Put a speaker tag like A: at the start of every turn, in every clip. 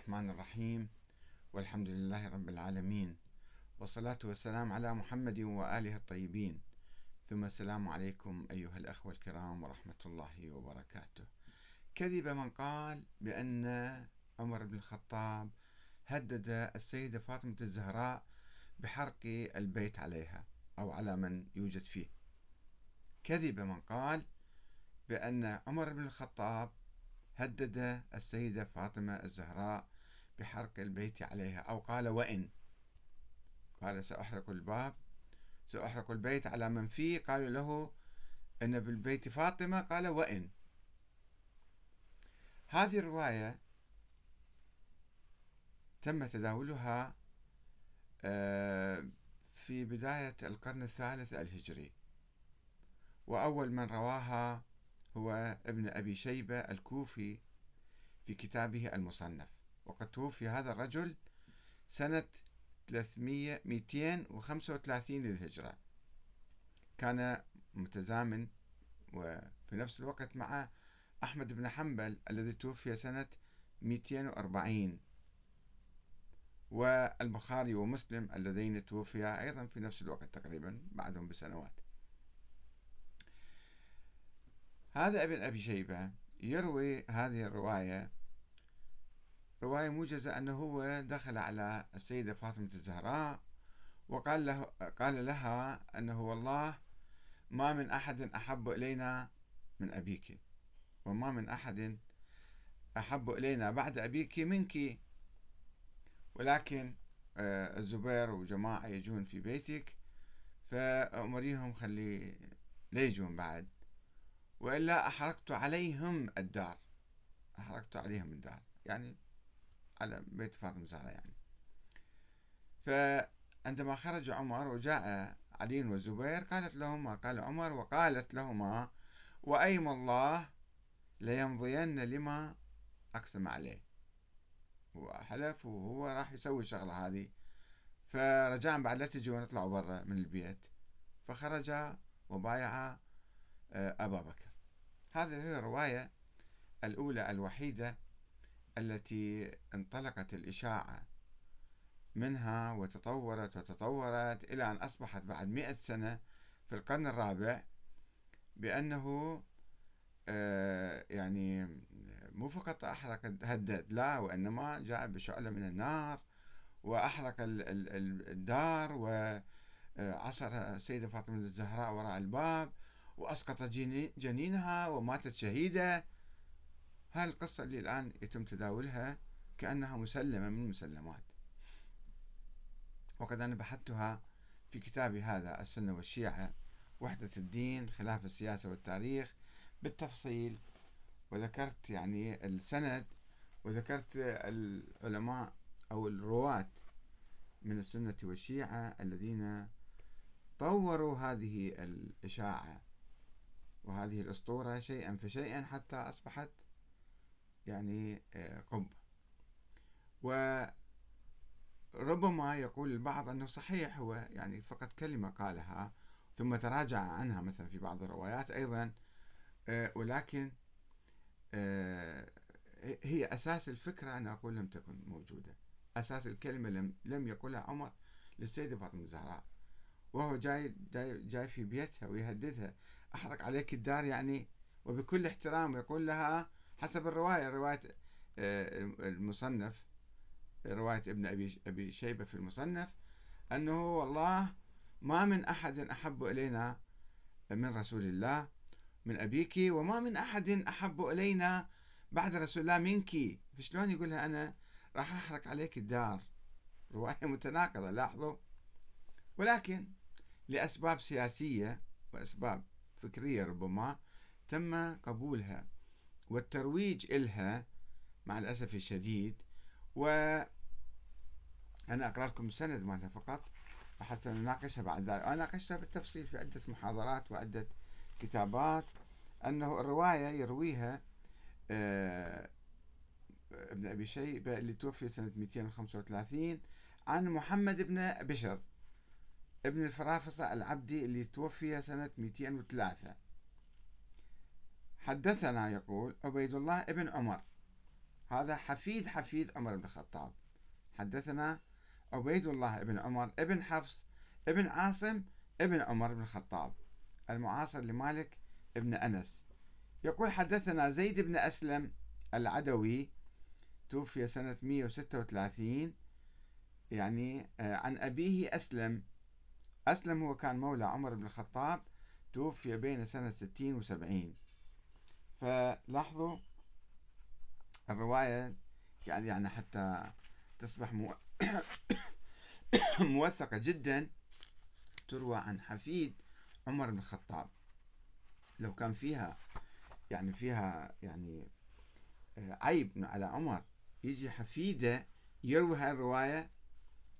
A: الرحمن الرحيم. والحمد لله رب العالمين. والصلاة والسلام على محمد وآله الطيبين. ثم السلام عليكم أيها الأخوة الكرام ورحمة الله وبركاته. كذب من قال بأن عمر بن الخطاب هدد السيدة فاطمة الزهراء بحرق البيت عليها أو على من يوجد فيه. كذب من قال بأن عمر بن الخطاب هدد السيدة فاطمة الزهراء بحرق البيت عليها أو قال وإن. قال سأحرق الباب سأحرق البيت على من فيه. قالوا له أن بالبيت فاطمة. قال وإن. هذه الرواية تم تداولها آه، في بداية القرن الثالث الهجري وأول من رواها هو ابن أبي شيبة الكوفي في كتابه المصنف. وقد توفي هذا الرجل سنة 300 235 للهجرة. كان متزامن وفي نفس الوقت مع أحمد بن حنبل الذي توفي سنة 240 والبخاري ومسلم اللذين توفيا أيضا في نفس الوقت تقريبا بعدهم بسنوات. هذا ابن أبي شيبة يروي هذه الرواية. رواية موجزة أنه هو دخل على السيدة فاطمة الزهراء وقال له قال لها أنه والله ما من أحد أحب إلينا من أبيك وما من أحد أحب إلينا بعد أبيك منك. ولكن آه، الزبير وجماعة يجون في بيتك فأمريهم خلي لا يجون بعد. وإلا أحرقت عليهم الدار. أحرقت عليهم الدار. يعني على بيت فاطمة الزهراء يعني. فعندما خرج عمر وجاء علي والزبير قالت لهما قال عمر وقالت لهما وأيم الله ليمضين لما أقسم عليه. وحلف وهو راح يسوي الشغلة هذه. فرجعنا بعد لا تجي ونطلعوا برا من البيت. فخرج وبايع أبا بكر. هذه هي الرواية الأولى الوحيدة التي انطلقت الإشاعة منها وتطورت وتطورت إلى أن أصبحت بعد مئة سنة في القرن الرابع بأنه آه، يعني مو فقط أحرق هدد لا وإنما جاء بشعلة من النار وأحرق الدار وعصر السيدة فاطمة الزهراء وراء الباب وأسقط جنينها وماتت شهيدة. هاي القصة اللي الآن يتم تداولها كأنها مسلمة من المسلمات. وقد أنا بحثتها في كتابي هذا السنة والشيعة وحدة الدين خلاف السياسة والتاريخ بالتفصيل. وذكرت يعني السند وذكرت العلماء أو الرواة من السنة والشيعة الذين طوروا هذه الإشاعة. وهذه الأسطورة شيئا فشيئا حتى أصبحت يعني آه، قبة وربما يقول البعض أنه صحيح هو يعني فقط كلمة قالها ثم تراجع عنها مثلا في بعض الروايات أيضا آه، ولكن آه، هي أساس الفكرة أنا أقول لم تكن موجودة. أساس الكلمة لم لم يقولها عمر للسيدة فاطمة الزهراء وهو جاي جاي جاي في بيتها ويهددها. أحرق عليك الدار يعني وبكل احترام يقول لها حسب الرواية رواية آه، المصنف رواية ابن أبي أبي شيبة في المصنف أنه والله ما من أحد أحب إلينا من رسول الله من أبيك وما من أحد أحب إلينا بعد رسول الله منك. فشلون يقولها أنا راح أحرق عليك الدار؟ رواية متناقضة لاحظوا. ولكن لأسباب سياسية وأسباب فكرية ربما تم قبولها والترويج إلها مع الأسف الشديد و أنا أقرأ لكم السند مالها فقط حتى نناقشها بعد ذلك. أنا ناقشتها بالتفصيل في عدة محاضرات وعدة كتابات. أنه الرواية يرويها آه، ابن أبي شيبة اللي توفي سنة 235 عن محمد بن بشر. ابن الفرافصة العبدي اللي توفي سنة 203 حدثنا يقول عبيد الله ابن عمر. هذا حفيد حفيد عمر بن الخطاب. حدثنا عبيد الله بن عمر ابن حفص ابن عاصم ابن عمر بن الخطاب. المعاصر لمالك ابن أنس. يقول حدثنا زيد بن أسلم العدوي توفي سنة 136 يعني آه، عن أبيه أسلم أسلم هو كان مولى عمر بن الخطاب توفي بين سنة 60 و 70 فلاحظوا الرواية يعني حتى تصبح مو... موثقة جدا تروى عن حفيد عمر بن الخطاب. لو كان فيها يعني فيها يعني آه، عيب على عمر يجي حفيدة يروي هاي الرواية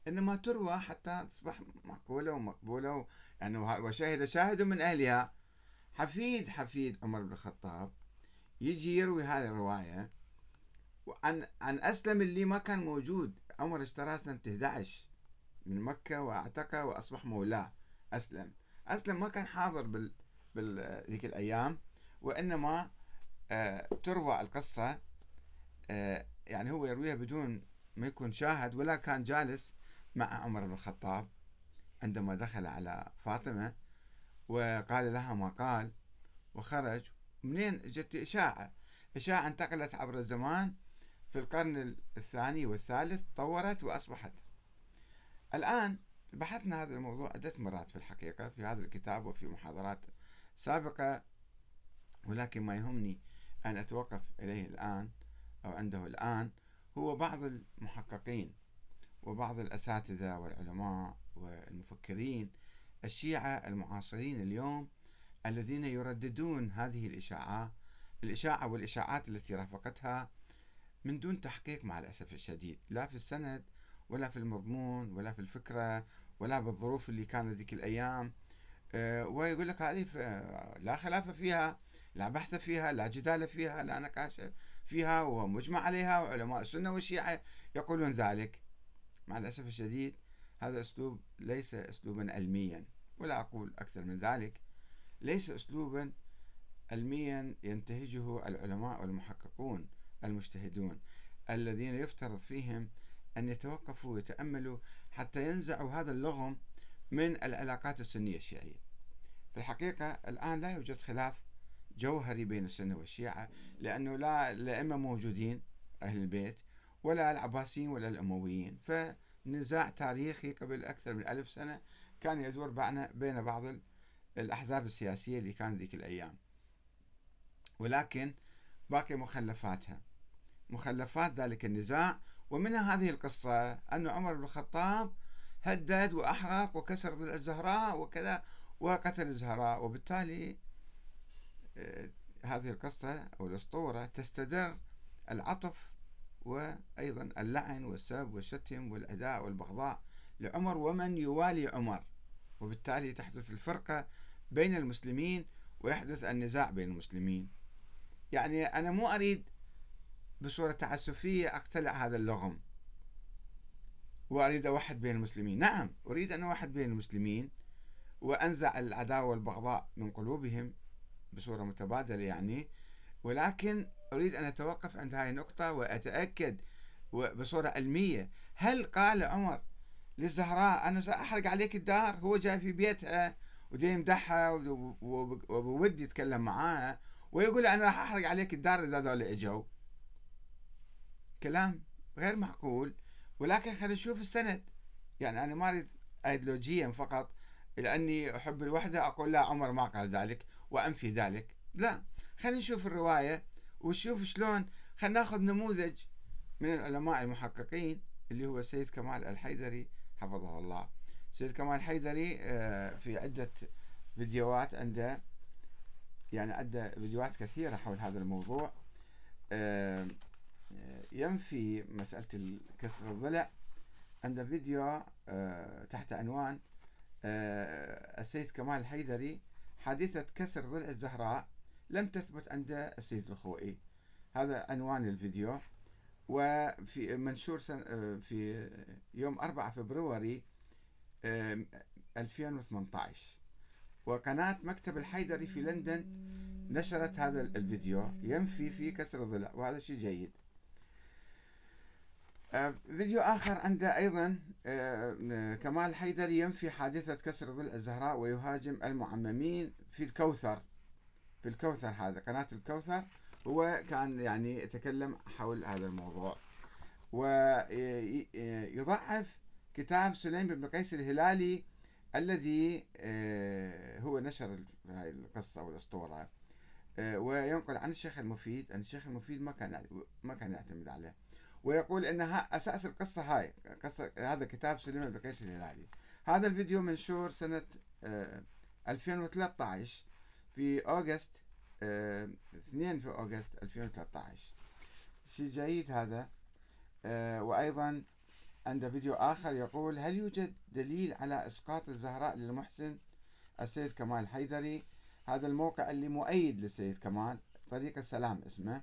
A: انما تروى حتى تصبح معقوله ومقبولة يعني وشهد شاهد من أهلها. حفيد حفيد عمر بن الخطاب يجي يروي هذه الرواية عن عن أسلم اللي ما كان موجود. عمر اشتراه سنة 11 من مكة وأعتقه وأصبح مولاه. أسلم. أسلم ما كان حاضر بال ذيك الأيام وإنما آه، تروى القصة. آه، يعني هو يرويها بدون ما يكون شاهد ولا كان جالس مع عمر بن الخطاب عندما دخل على فاطمة وقال لها ما قال وخرج منين؟ جت إشاعة. إشاعة انتقلت عبر الزمان في القرن الثاني والثالث طورت وأصبحت. الآن بحثنا هذا الموضوع عدة مرات في الحقيقة في هذا الكتاب وفي محاضرات سابقة ولكن ما يهمني أن أتوقف إليه الآن أو عنده الآن. هو بعض المحققين وبعض الأساتذة والعلماء والمفكرين الشيعة المعاصرين اليوم الذين يرددون هذه الإشاعات الإشاعة والإشاعات التي رافقتها من دون تحقيق مع الأسف الشديد لا في السند ولا في المضمون ولا في الفكرة ولا بالظروف اللي كانت ذيك الأيام. آه، ويقول لك هذه لا خلاف فيها لا بحث فيها لا جدال فيها لا نقاش فيها ومجمع عليها وعلماء السنة والشيعة يقولون ذلك. مع الأسف الشديد هذا أسلوب ليس أسلوبا علميا ولا أقول أكثر من ذلك. ليس أسلوبا علميا ينتهجه العلماء والمحققون المجتهدون الذين يفترض فيهم أن يتوقفوا ويتأملوا حتى ينزعوا هذا اللغم من العلاقات السنية الشيعية. في الحقيقة الآن لا يوجد خلاف جوهري بين السنة والشيعة لأنه لا الأئمة موجودين أهل البيت ولا العباسيين ولا الأمويين. فنزاع تاريخي قبل أكثر من ألف سنة كان يدور بين بعض الأحزاب السياسية اللي كانت ذيك الأيام. ولكن باقي مخلفاتها. مخلفات ذلك النزاع ومنها هذه القصة أن عمر بن الخطاب هدد وأحرق وكسر الزهراء وكذا وقتل الزهراء. وبالتالي آه، هذه القصة أو الأسطورة تستدر العطف وأيضا اللعن والسب والشتم والعداء والبغضاء لعمر ومن يوالي عمر. وبالتالي تحدث الفرقة بين المسلمين ويحدث النزاع بين المسلمين. يعني أنا مو أريد بصورة تعسفية أقتلع هذا اللغم. وأريد أوحد بين المسلمين. نعم أريد أن أوحد بين المسلمين وأنزع العداوة والبغضاء من قلوبهم بصورة متبادلة يعني. ولكن أريد أن أتوقف عند هذه النقطة وأتأكد بصورة علمية. هل قال عمر للزهراء أنا سأحرق عليك الدار هو جاي في بيتها ودي يمدحها وبود يتكلم معاها ويقول أنا راح أحرق عليك الدار إذا ذول إجوا. كلام غير معقول. ولكن خلينا نشوف السند. يعني أنا ما أريد أيديولوجيا فقط لأني أحب الوحدة أقول لا عمر ما قال ذلك وأنفي ذلك. لا خلينا نشوف الرواية. ونشوف شلون خلينا ناخذ نموذج من العلماء المحققين اللي هو السيد كمال الحيدري حفظه الله. سيد كمال الحيدري آه، في عدة فيديوهات عنده يعني عنده فيديوهات كثيرة حول هذا الموضوع. آه، ينفي مسألة كسر الضلع. عنده فيديو آه، تحت عنوان السيد كمال الحيدري حادثة كسر ضلع الزهراء. لم تثبت عند السيد الخوئي. هذا عنوان الفيديو. وفي منشور في يوم 4 فبراير 2018 وقناة مكتب الحيدري في لندن نشرت هذا الفيديو. ينفي فيه كسر الضلع وهذا شيء جيد. آه، فيديو آخر عنده أيضا آه، كمال حيدر ينفي حادثة كسر ضلع الزهراء ويهاجم المعممين في الكوثر. في الكوثر هذا. قناة الكوثر هو كان يعني يتكلم حول هذا الموضوع. ويضعف كتاب سليم بن قيس الهلالي الذي آه، هو نشر هذه القصة والأسطورة. وينقل عن الشيخ المفيد أن الشيخ المفيد ما كان ما كان يعتمد عليه. ويقول انها أساس القصة هاي قصة هذا كتاب سليمان بقيس الهلالي. هذا الفيديو منشور سنة 2013 آه، في أوغست 2 آه، في أوغست 2013 شيء جيد هذا. آه، وأيضا عنده فيديو آخر يقول هل يوجد دليل على إسقاط الزهراء للمحسن؟ السيد كمال حيدري هذا الموقع اللي مؤيد للسيد كمال طريق السلام اسمه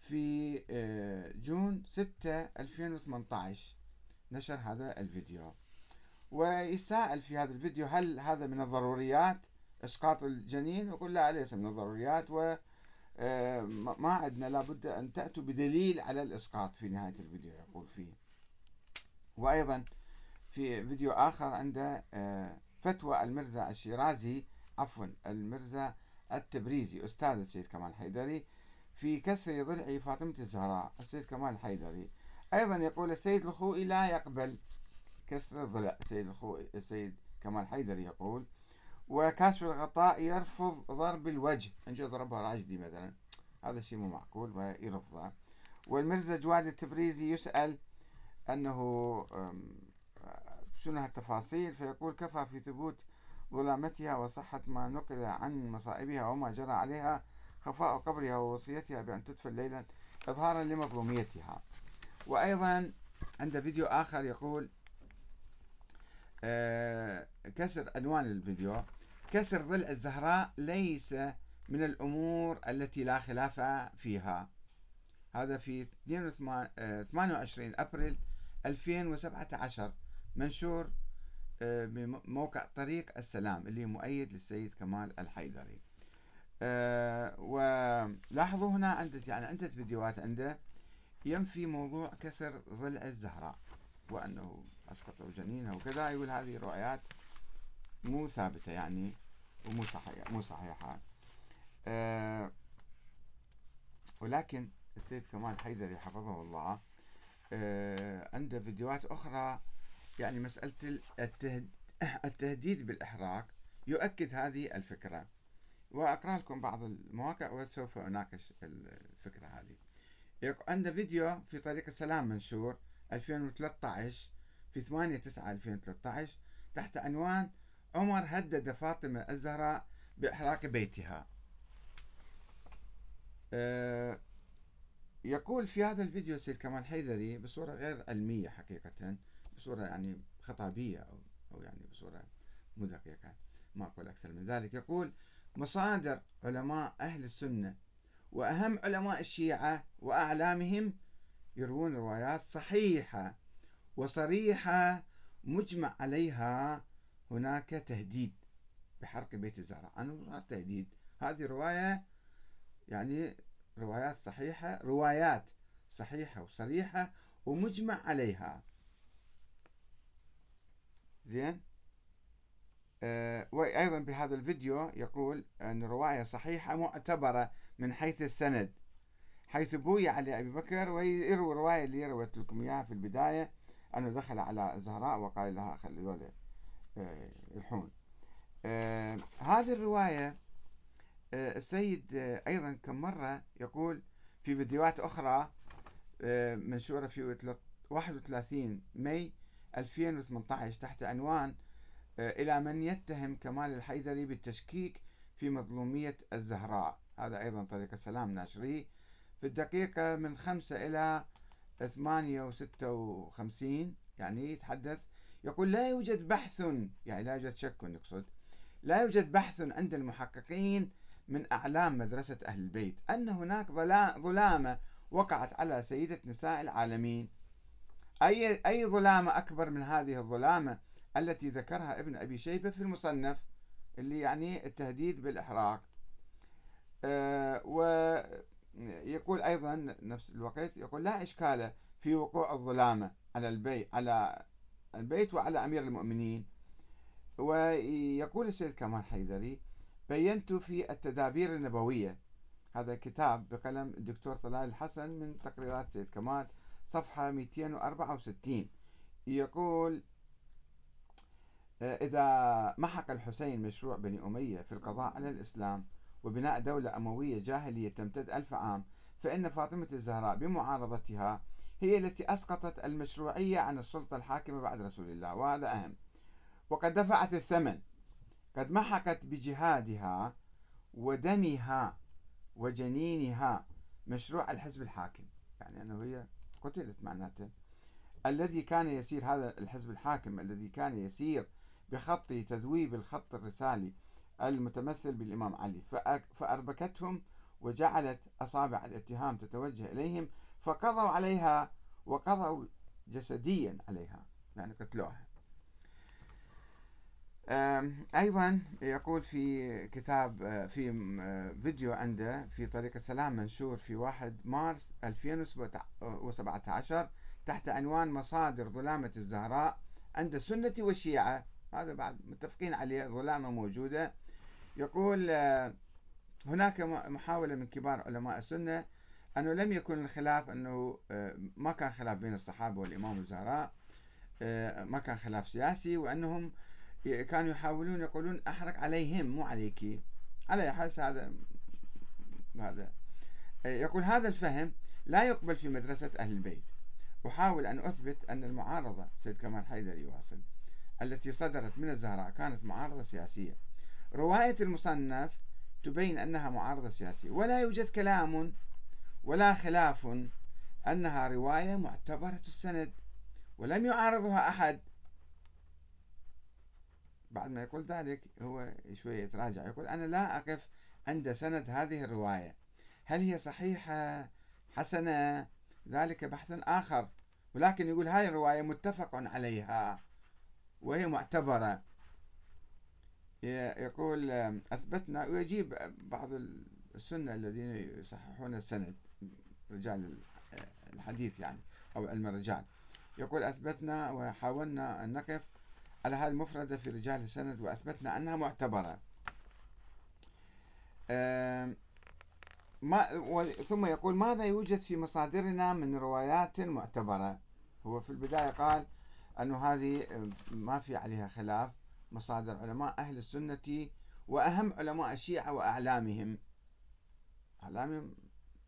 A: في آه، جون 6 2018 نشر هذا الفيديو. ويسأل في هذا الفيديو هل هذا من الضروريات؟ إسقاط الجنين لا ليس من الضروريات و آه، ما عندنا لابد أن تأتوا بدليل على الإسقاط في نهاية الفيديو يقول فيه. وأيضا في فيديو آخر عنده آه، فتوى المرزا الشيرازي عفوا المرزا التبريزي أستاذ السيد كمال حيدري في كسر ضلع فاطمة الزهراء السيد كمال الحيدري أيضا يقول السيد الخوئي لا يقبل كسر الضلع السيد الخوئي السيد كمال الحيدري يقول وكاشف الغطاء يرفض ضرب الوجه. أن ضربها راشدي مثلا. هذا الشيء مو معقول ويرفضه والمرزا جواد التبريزي يسأل أنه شنو هالتفاصيل؟ فيقول كفى في ثبوت ظلامتها وصحة ما نقل عن مصائبها وما جرى عليها خفاء قبرها ووصيتها بأن تدفن ليلا إظهارا لمظلوميتها. وأيضا عند فيديو آخر يقول آه، كسر عنوان الفيديو. كسر ضلع الزهراء ليس من الأمور التي لا خلاف فيها. هذا في 28 آه، أبريل 2017 منشور آه، بموقع طريق السلام اللي مؤيد للسيد كمال الحيدري. آه، ولاحظوا هنا عنده يعني عدة فيديوهات عنده. ينفي موضوع كسر ضلع الزهراء وأنه أسقطوا جنينها وكذا يقول هذه روايات مو ثابتة يعني ومو صحيحة مو صحيحة. أه ولكن السيد كمال حيدري حفظه الله أه عنده فيديوهات أخرى. يعني مسألة التهديد بالإحراق يؤكد هذه الفكرة. وأقرأ لكم بعض المواقع وسوف أناقش الفكرة هذه. عنده فيديو في طريق السلام منشور 2013 في 8 9 2013 تحت عنوان عمر هدد فاطمة الزهراء بإحراق بيتها. أه يقول في هذا الفيديو سيد كمال حيدري بصورة غير علمية حقيقة بصورة يعني خطابية أو, أو يعني بصورة مو دقيقة ما أقول أكثر من ذلك. يقول مصادر علماء أهل السنة وأهم علماء الشيعة وأعلامهم يروون روايات صحيحة وصريحة مجمع عليها هناك تهديد بحرق بيت الزهراء أنا تهديد. هذه رواية يعني روايات صحيحة روايات صحيحة وصريحة ومجمع عليها. زين؟ آه، وأيضا بهذا الفيديو يقول أن الرواية صحيحة معتبرة من حيث السند حيث بوي على أبي بكر ويروي الرواية اللي رويت لكم إياها في البداية. أنه دخل على الزهراء وقال لها خلي ذولا. آه، يلحون آه، هذه الرواية السيد أيضا كم مرة يقول في فيديوهات أخرى منشورة في 31 ماي 2018 تحت عنوان آه، إلى من يتهم كمال الحيدري بالتشكيك في مظلومية الزهراء. هذا أيضا طريق السلام ناشري. في الدقيقة من خمسة إلى ثمانية وستة وخمسين يعني يتحدث يقول لا يوجد بحث يعني لا يوجد شك نقصد لا يوجد بحث عند المحققين من أعلام مدرسة أهل البيت أن هناك ظلامة وقعت على سيدة نساء العالمين. أي أي ظلامة أكبر من هذه الظلامة التي ذكرها ابن أبي شيبة في المصنف اللي يعني التهديد بالإحراق. أه ويقول أيضا نفس الوقت يقول لا إشكال في وقوع الظلامة على البيت على البيت وعلى أمير المؤمنين. ويقول السيد كمال حيدري بينت في التدابير النبوية. هذا كتاب بقلم الدكتور طلال الحسن من تقريرات سيد كمال صفحة 264 يقول إذا محق الحسين مشروع بني أمية في القضاء على الإسلام وبناء دولة أموية جاهلية تمتد ألف عام فإن فاطمة الزهراء بمعارضتها هي التي أسقطت المشروعية عن السلطة الحاكمة بعد رسول الله وهذا أهم. وقد دفعت الثمن. قد محقت بجهادها ودمها وجنينها مشروع الحزب الحاكم. يعني أنه هي قتلت معناته. الذي كان يسير هذا الحزب الحاكم الذي كان يسير بخط تذويب الخط الرسالي المتمثل بالإمام علي فأربكتهم وجعلت أصابع الاتهام تتوجه إليهم فقضوا عليها وقضوا جسديا عليها يعني قتلوها. أيضا يقول في كتاب في فيديو عنده في طريق السلام منشور في 1 مارس 2017 تحت عنوان مصادر ظلامة الزهراء عند السنة والشيعة. هذا بعد متفقين عليه ظلامة موجودة. يقول هناك محاولة من كبار علماء السنة أنه لم يكن الخلاف أنه ما كان خلاف بين الصحابة والإمام الزهراء ما كان خلاف سياسي وأنهم كانوا يحاولون يقولون أحرق عليهم مو عليك. على حال هذا هذا. يقول هذا الفهم لا يقبل في مدرسة أهل البيت. أحاول أن أثبت أن المعارضة سيد كمال حيدر يواصل التي صدرت من الزهراء كانت معارضة سياسية. رواية المصنف تبين أنها معارضة سياسية ولا يوجد كلام ولا خلاف أنها رواية معتبرة السند ولم يعارضها أحد. بعد ما يقول ذلك هو شوية يتراجع يقول أنا لا أقف عند سند هذه الرواية. هل هي صحيحة؟ حسنة؟ ذلك بحث آخر. ولكن يقول هذه الرواية متفق عليها وهي معتبرة. يقول أثبتنا ويجيب بعض السنة الذين يصححون السند. رجال الحديث يعني أو علم الرجال. يقول أثبتنا وحاولنا أن نقف على هذه المفردة في رجال السند وأثبتنا أنها معتبرة. ما ثم يقول ماذا يوجد في مصادرنا من روايات معتبرة؟ هو في البداية قال أنه هذه ما في عليها خلاف. مصادر علماء أهل السنة وأهم علماء الشيعة وأعلامهم. أعلامهم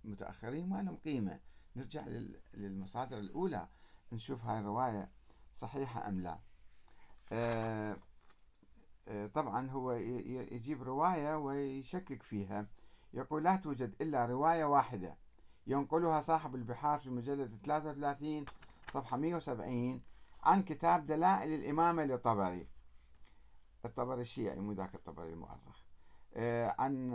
A: متأخرين ما لهم قيمة. نرجع للمصادر الأولى نشوف هاي الرواية صحيحة أم لا. آه، آه، طبعا هو يجيب رواية ويشكك فيها. يقول لا توجد إلا رواية واحدة ينقلها صاحب البحار في مجلد 33 صفحة 170 عن كتاب دلائل الإمامة للطبري. الطبري الشيعي مو ذاك الطبري المؤرخ. عن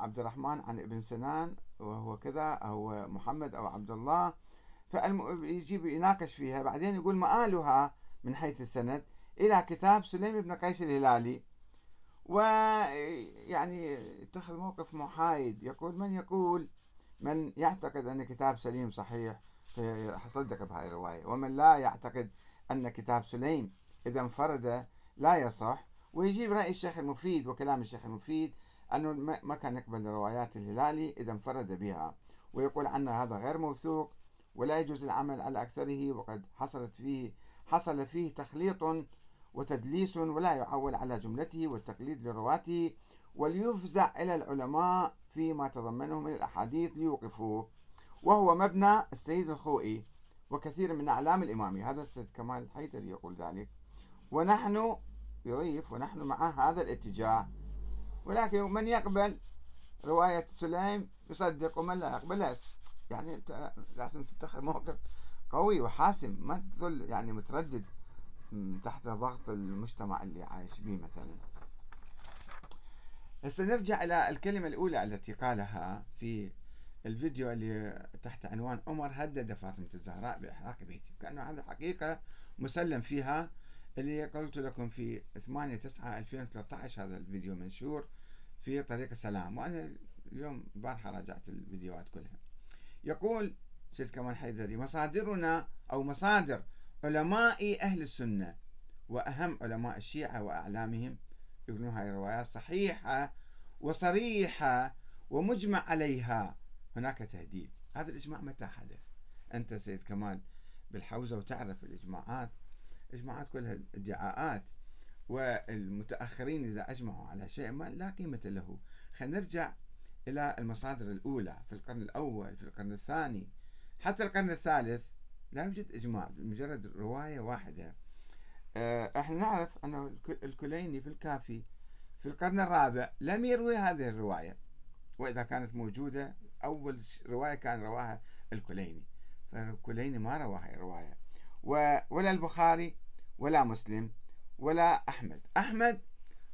A: عبد الرحمن عن ابن سنان وهو كذا أو محمد أو عبد الله. فيجيب يناقش فيها. بعدين يقول مآلها من حيث السند إلى كتاب سليم بن قيس الهلالي. ويعني اتخذ موقف محايد. يقول من يقول؟ من يعتقد أن كتاب سليم صحيح؟ فيصدق بهاي الرواية. ومن لا يعتقد أن كتاب سليم إذا انفرد لا يصح. ويجيب رأي الشيخ المفيد وكلام الشيخ المفيد أنه ما كان يقبل روايات الهلالي إذا انفرد بها. ويقول عنه هذا غير موثوق ولا يجوز العمل على أكثره وقد حصلت فيه حصل فيه تخليط وتدليس ولا يعول على جملته والتقليد لرواته وليفزع إلى العلماء فيما تضمنه من الأحاديث ليوقفوه. وهو مبنى السيد الخوئي وكثير من أعلام الإمامية هذا السيد كمال الحيدري يقول ذلك. ونحن يضيف ونحن مع هذا الاتجاه. ولكن من يقبل رواية سليم يصدق ومن لا يقبل يعني لازم تتخذ موقف قوي وحاسم ما تظل يعني متردد تحت ضغط المجتمع اللي عايش به مثلا. هسه نرجع إلى الكلمة الأولى التي قالها في الفيديو اللي تحت عنوان عمر هدد فاطمة الزهراء بإحراق بيتي كأنه هذا حقيقة مسلم فيها اللي قلت لكم في 8 9 2013 هذا الفيديو منشور في طريق السلام وأنا اليوم البارحة راجعت الفيديوهات كلها. يقول سيد كمال حيدري مصادرنا أو مصادر علماء أهل السنة وأهم علماء الشيعة وأعلامهم يقولون هاي الروايات صحيحة وصريحة ومجمع عليها. هناك تهديد. هذا الإجماع متى حدث؟ أنت سيد كمال بالحوزة وتعرف الإجماعات. إجماعات كلها ادعاءات والمتأخرين إذا أجمعوا على شيء ما لا قيمة له. خلينا نرجع إلى المصادر الأولى في القرن الأول في القرن الثاني. حتى القرن الثالث لا يوجد إجماع بمجرد رواية واحدة. آه، إحنا نعرف أن الكليني في الكافي في القرن الرابع لم يروي هذه الرواية. وإذا كانت موجودة أول رواية كان رواها الكليني. فالكليني ما روى هاي الرواية ولا البخاري ولا مسلم ولا أحمد. أحمد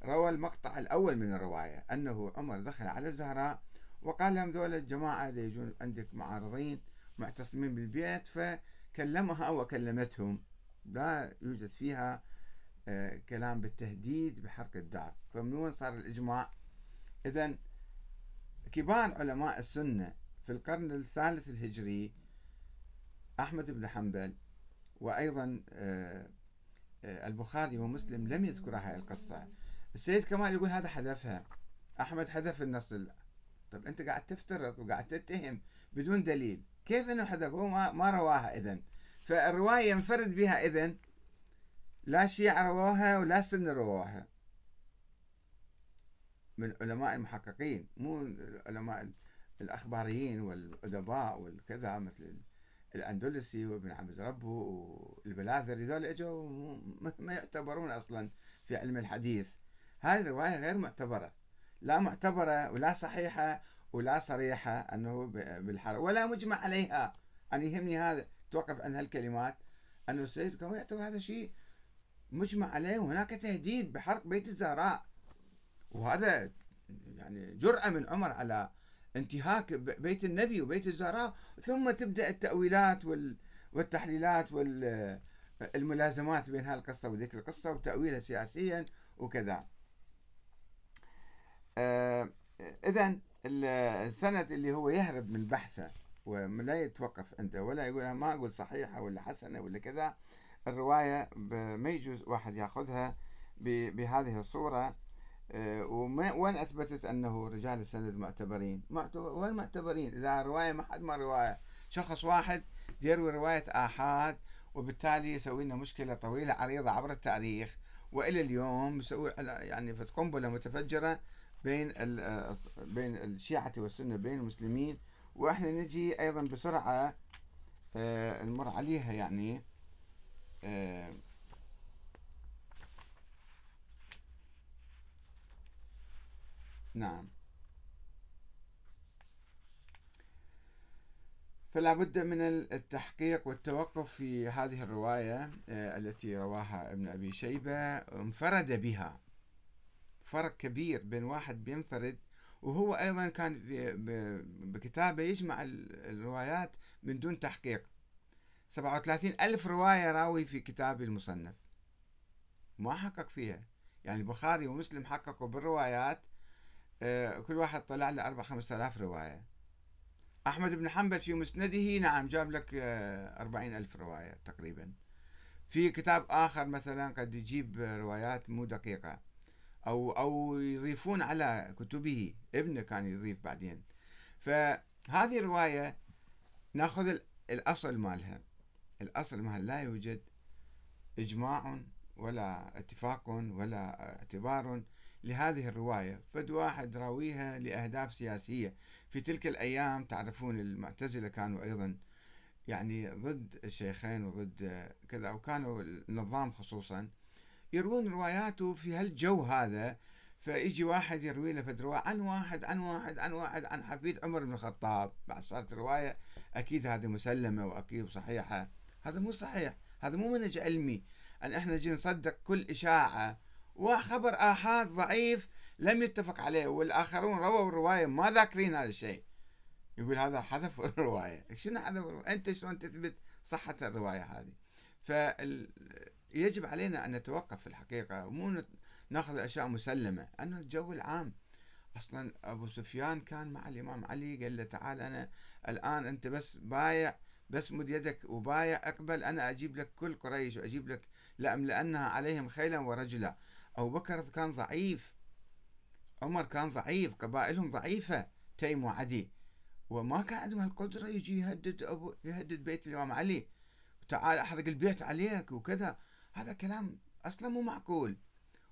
A: روى المقطع الأول من الرواية أنه عمر دخل على الزهراء وقال لهم ذول الجماعة اللي يجون عندك معارضين معتصمين بالبيت فكلمها وكلمتهم. لا يوجد فيها آه، كلام بالتهديد بحرق الدار. فمن وين صار الإجماع؟ إذا كبار علماء السنة في القرن الثالث الهجري أحمد بن حنبل وأيضا آه، آه، البخاري ومسلم لم يذكر هاي القصة. السيد كمال يقول هذا حذفها. أحمد حذف النص. طب أنت قاعد تفترض وقاعد تتهم بدون دليل. كيف أنه حذف؟ هو ما, ما رواها إذن. فالرواية ينفرد بها إذن. لا شيعة رواها ولا سنة رواها. من العلماء المحققين مو العلماء الأخباريين والأدباء والكذا مثل الأندلسي وابن عبد ربه والبلاذري ذول إجوا ما يعتبرون أصلا في علم الحديث. هذه الرواية غير معتبرة. لا معتبرة ولا صحيحة ولا صريحة أنه بالحرب ولا مجمع عليها. أنا يهمني هذا توقف عن هالكلمات. أنه السيد يعتبر هذا شيء مجمع عليه وهناك تهديد بحرق بيت الزهراء. وهذا يعني جرأة من عمر على انتهاك بيت النبي وبيت الزهراء ثم تبدأ التأويلات والتحليلات والملازمات بين هالقصة وذيك القصة وتأويلها سياسيا وكذا. آه، إذا السند اللي هو يهرب من بحثه ولا يتوقف عنده ولا يقول ما أقول صحيحة ولا حسنة ولا كذا الرواية ما يجوز واحد يأخذها بهذه الصورة. وين أثبتت أنه رجال السند معتبرين؟ وين معتبرين؟ إذا رواية ما حد ما رواية. شخص واحد يروي رواية آحاد وبالتالي يسوي لنا مشكلة طويلة عريضة عبر التاريخ وإلى اليوم يسوي يعني قنبلة متفجرة بين آه، بين الشيعة والسنة بين المسلمين. وإحنا نجي أيضا بسرعة آه، نمر عليها يعني نعم. فلا بد من التحقيق والتوقف في هذه الرواية آه، التي رواها ابن أبي شيبة انفرد بها. فرق كبير بين واحد بينفرد وهو أيضا كان بكتابه يجمع الروايات من دون تحقيق. 37 ألف رواية راوي في كتابه المصنف. ما حقق فيها. يعني البخاري ومسلم حققوا بالروايات كل واحد طلع له أربع خمسة آلاف رواية. أحمد بن حنبل في مسنده نعم جاب لك آه، أربعين ألف رواية تقريبا. في كتاب آخر مثلا قد يجيب روايات مو دقيقة أو أو يضيفون على كتبه ابنه كان يضيف بعدين. فهذه الرواية ناخذ الأصل مالها. الأصل مالها لا يوجد إجماع ولا اتفاق ولا اعتبار لهذه الرواية فد واحد راويها لأهداف سياسية. في تلك الأيام تعرفون المعتزلة كانوا أيضا يعني ضد الشيخين وضد كذا وكانوا النظام خصوصا يروون رواياته في هالجو هذا. فيجي واحد يروي له فد رواية عن واحد عن واحد عن واحد عن حفيد عمر بن الخطاب. بعد صارت رواية أكيد هذه مسلمة وأكيد صحيحة. هذا مو صحيح هذا مو منهج علمي. أن إحنا نجي نصدق كل إشاعة وخبر آحاد ضعيف لم يتفق عليه والآخرون رووا الرواية ما ذاكرين هذا الشيء. يقول هذا حذف الرواية. شنو حذف الرواية؟ أنت شلون تثبت صحة الرواية هذه؟ فيجب علينا أن نتوقف في الحقيقة ومو نأخذ الأشياء مسلمة. أنه الجو العام. أصلا أبو سفيان كان مع الإمام علي قال له تعال أنا الآن أنت بس بايع بس مد يدك وبايع اقبل أنا أجيب لك كل قريش وأجيب لك لأملأنها عليهم خيلا ورجلا. أبو بكر كان ضعيف عمر كان ضعيف قبائلهم ضعيفة تيم وعدي. وما كان عندهم القدرة يجي يهدد أبو يهدد بيت الإمام علي. تعال أحرق البيت عليك وكذا. هذا كلام أصلا مو معقول.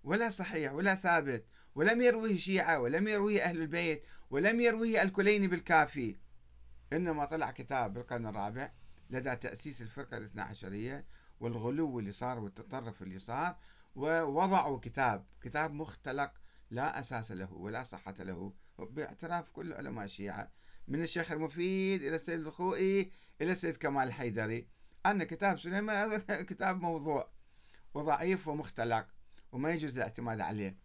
A: ولا صحيح ولا ثابت ولم يرويه الشيعة ولم يرويه أهل البيت ولم يرويه الكليني بالكافي. إنما طلع كتاب بالقرن الرابع لدى تأسيس الفرقة الاثنى عشرية والغلو اللي صار والتطرف اللي صار. ووضعوا كتاب كتاب مختلق لا أساس له ولا صحة له باعتراف كل علماء الشيعة من الشيخ المفيد إلى السيد الخوئي إلى السيد كمال الحيدري أن كتاب سليمان هذا كتاب موضوع وضعيف ومختلق وما يجوز الاعتماد عليه.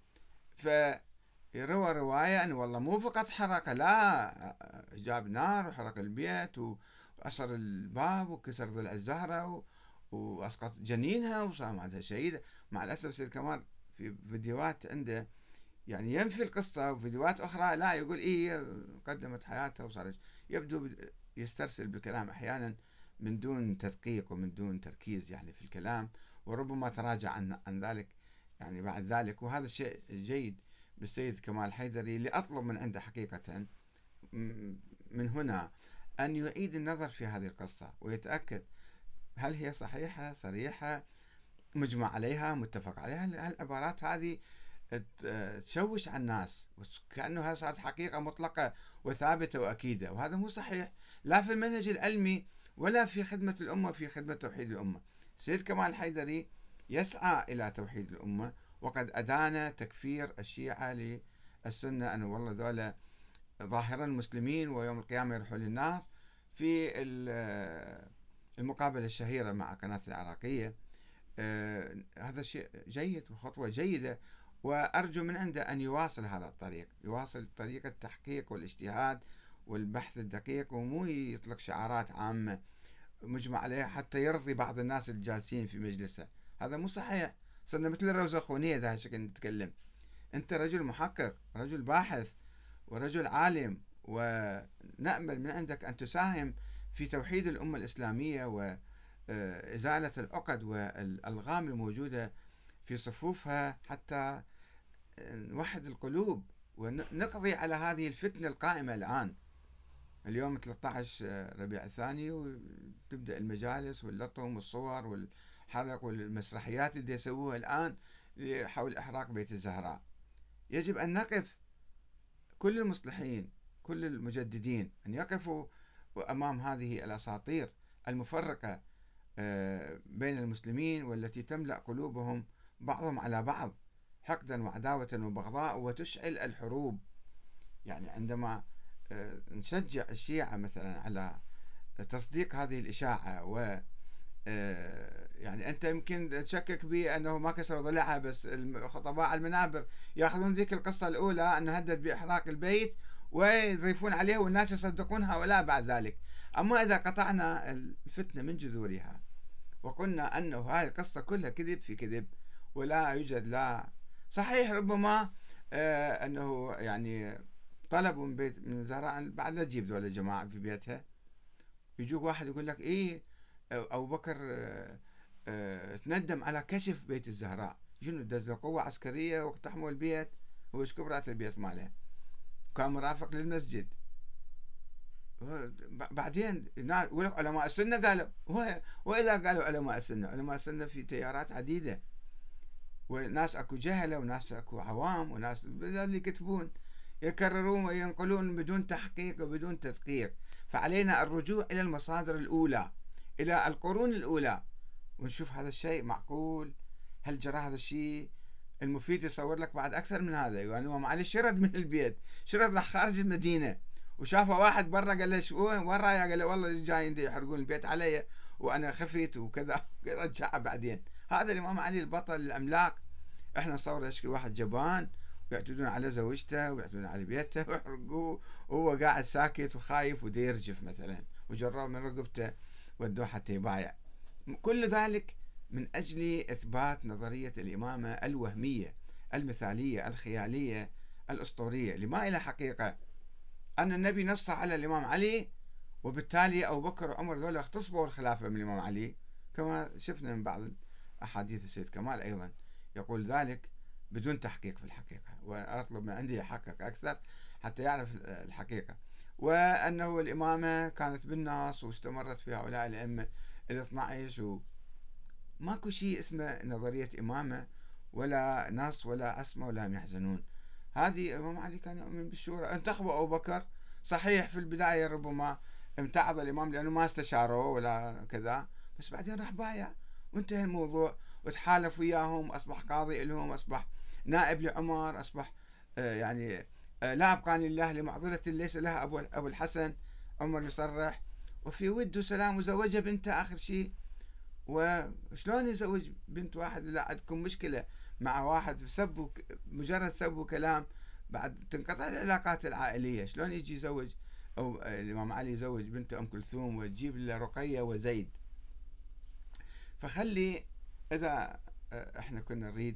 A: فروى رواية أن والله مو فقط حرق لا جاب نار وحرق البيت وأسر الباب وكسر ضلع الزهرة وأسقط جنينها وصار عندها شهيدة مع الأسف سيد كمال في فيديوهات عنده يعني ينفي القصة وفيديوهات أخرى لا يقول إيه قدمت حياتها وصارت يبدو يسترسل بالكلام أحيانا من دون تدقيق ومن دون تركيز يعني في الكلام وربما تراجع عن, عن ذلك يعني بعد ذلك. وهذا الشيء جيد بالسيد كمال حيدري اللي أطلب من عنده حقيقة من هنا أن يعيد النظر في هذه القصة ويتأكد هل هي صحيحة صريحة مجمع عليها متفق عليها؟ العبارات هذه تشوش على الناس كأنها صارت حقيقة مطلقة وثابتة وأكيدة وهذا مو صحيح. لا في المنهج العلمي ولا في خدمة الأمة في خدمة توحيد الأمة. سيد كمال الحيدري يسعى إلى توحيد الأمة وقد أدان تكفير الشيعة للسنة. أنه والله ذولا ظاهرا المسلمين ويوم القيامة يروحون للنار في المقابلة الشهيرة مع قناة العراقية. آه، هذا شيء جيد وخطوة جيدة وأرجو من عنده أن يواصل هذا الطريق يواصل طريق التحقيق والاجتهاد والبحث الدقيق ومو يطلق شعارات عامة مجمع عليها حتى يرضي بعض الناس الجالسين في مجلسه. هذا مو صحيح. صرنا مثل الروزخونية ذا الشكل نتكلم. أنت رجل محقق رجل باحث ورجل عالم ونأمل من عندك أن تساهم في توحيد الأمة الإسلامية وإزالة العقد والألغام الموجودة في صفوفها حتى نوحد القلوب ونقضي على هذه الفتنة القائمة الآن. اليوم 13 ربيع الثاني وتبدأ المجالس واللطم والصور والحرق والمسرحيات اللي يسووها الآن حول إحراق بيت الزهراء. يجب أن نقف كل المصلحين كل المجددين أن يقفوا أمام هذه الأساطير المفرقة آه، بين المسلمين والتي تملأ قلوبهم بعضهم على بعض حقدا وعداوة وبغضاء وتشعل الحروب. يعني عندما آه، نشجع الشيعة مثلا على تصديق هذه الإشاعة و آه، يعني أنت يمكن تشكك بي أنه ما كسر ضلعها بس الخطباء على المنابر يأخذون ذيك القصة الأولى أنه هدد بإحراق البيت ويضيفون عليه والناس يصدقون هؤلاء بعد ذلك. أما إذا قطعنا الفتنة من جذورها وقلنا أنه هذه القصة كلها كذب في كذب ولا يوجد لا. صحيح ربما آه أنه يعني طلبوا من بيت من الزهراء بعد لا تجيب ذول الجماعة في بيتها. يجوك واحد يقول لك إيه أبو بكر آه آه تندم على كشف بيت الزهراء. شنو؟ دز قوة عسكرية واقتحموا البيت هو إيش كبرات البيت ماله كان مرافق للمسجد. بعدين يقول علماء السنة قالوا وإذا قالوا علماء السنة علماء السنة في تيارات عديدة. وناس أكو جهلة وناس أكو عوام وناس اللي يكتبون يكررون وينقلون بدون تحقيق وبدون تدقيق. فعلينا الرجوع إلى المصادر الأولى إلى القرون الأولى. ونشوف هذا الشيء معقول؟ هل جرى هذا الشيء؟ المفيد يصور لك بعد أكثر من هذا يعني ما علي شرد من البيت شرد راح خارج المدينة. وشافه واحد برا قال له شو وين رايح؟ قال له والله جايين يحرقون البيت علي وأنا خفيت وكذا رجع بعدين. هذا الإمام علي البطل العملاق. إحنا نصور اشكي واحد جبان ويعتدون على زوجته ويعتدون على بيته ويحرقوه. وهو قاعد ساكت وخايف وديرجف مثلا وجروه من رقبته ودوه حتى يبايع. كل ذلك من أجل إثبات نظرية الإمامة الوهمية المثالية الخيالية الأسطورية. اللي ما إلى حقيقة؟ أن النبي نص على الإمام علي وبالتالي أبو بكر وعمر ذولا اغتصبوا الخلافة من الإمام علي كما شفنا من بعض أحاديث السيد كمال أيضا. يقول ذلك بدون تحقيق في الحقيقة وأطلب من عندي يحقق أكثر حتى يعرف الحقيقة. وأنه الإمامة كانت بالناس واستمرت في هؤلاء الأئمة ال 12 و ماكو شيء اسمه نظرية إمامة ولا نص ولا أسمى ولا يحزنون. هذه الإمام علي كان يؤمن بالشورى. انتخبوا أبو بكر. صحيح في البداية ربما امتعض الإمام لأنه ما استشاروه ولا كذا بس بعدين راح بايع. وانتهى الموضوع. وتحالف وياهم. أصبح قاضي لهم. أصبح نائب لعمر. أصبح آه، يعني آه، لا أبقى لله لمعضلة ليس لها أبو الحسن. عمر يصرح. وفي ود وسلام وزوجها بنته آخر شيء. وشلون يزوج بنت واحد؟ إذا عندكم مشكلة مع واحد سب مجرد سب وكلام بعد تنقطع العلاقات العائلية. شلون يجي يزوج أو الإمام علي يزوج بنته أم كلثوم وتجيب له رقية وزيد. فخلي إذا آه، إحنا كنا نريد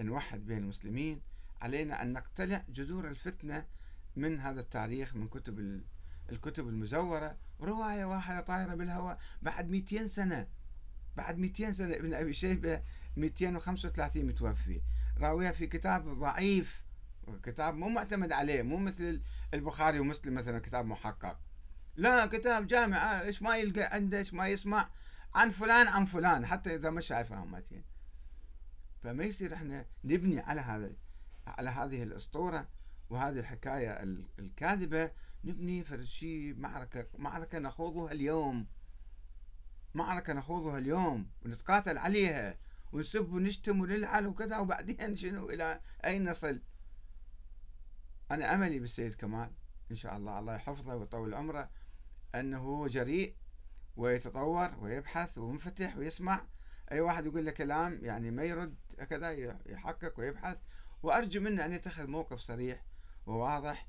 A: نوحد بين المسلمين علينا أن نقتلع جذور الفتنة من هذا التاريخ من كتب الكتب المزورة. رواية واحدة طايرة بالهواء بعد 200 سنة. بعد 200 سنة ابن أبي شيبة 235 متوفي. راويها في كتاب ضعيف كتاب مو معتمد عليه مو مثل البخاري ومسلم مثلا كتاب محقق. لا كتاب جامع إيش ما يلقى عنده إيش ما يسمع عن فلان عن فلان حتى إذا ما شايفها متين فما يصير إحنا نبني على هذا على هذه الأسطورة وهذه الحكاية الكاذبة نبني فرد معركة معركة نخوضها اليوم. معركة نخوضها اليوم ونتقاتل عليها ونسب ونشتم ونلعن وكذا وبعدين شنو؟ إلى أين نصل؟ أنا أملي بالسيد كمال إن شاء الله. الله يحفظه ويطول عمره. أنه جريء ويتطور ويبحث ومنفتح ويسمع. أي واحد يقول له كلام يعني ما يرد كذا يحقق ويبحث. وأرجو منه أن يتخذ موقف صريح وواضح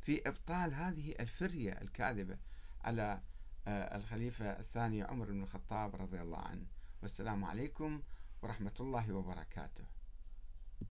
A: في إبطال هذه الفرية الكاذبة على آه، الخليفة الثاني عمر بن الخطاب رضي الله عنه. والسلام عليكم ورحمة الله وبركاته.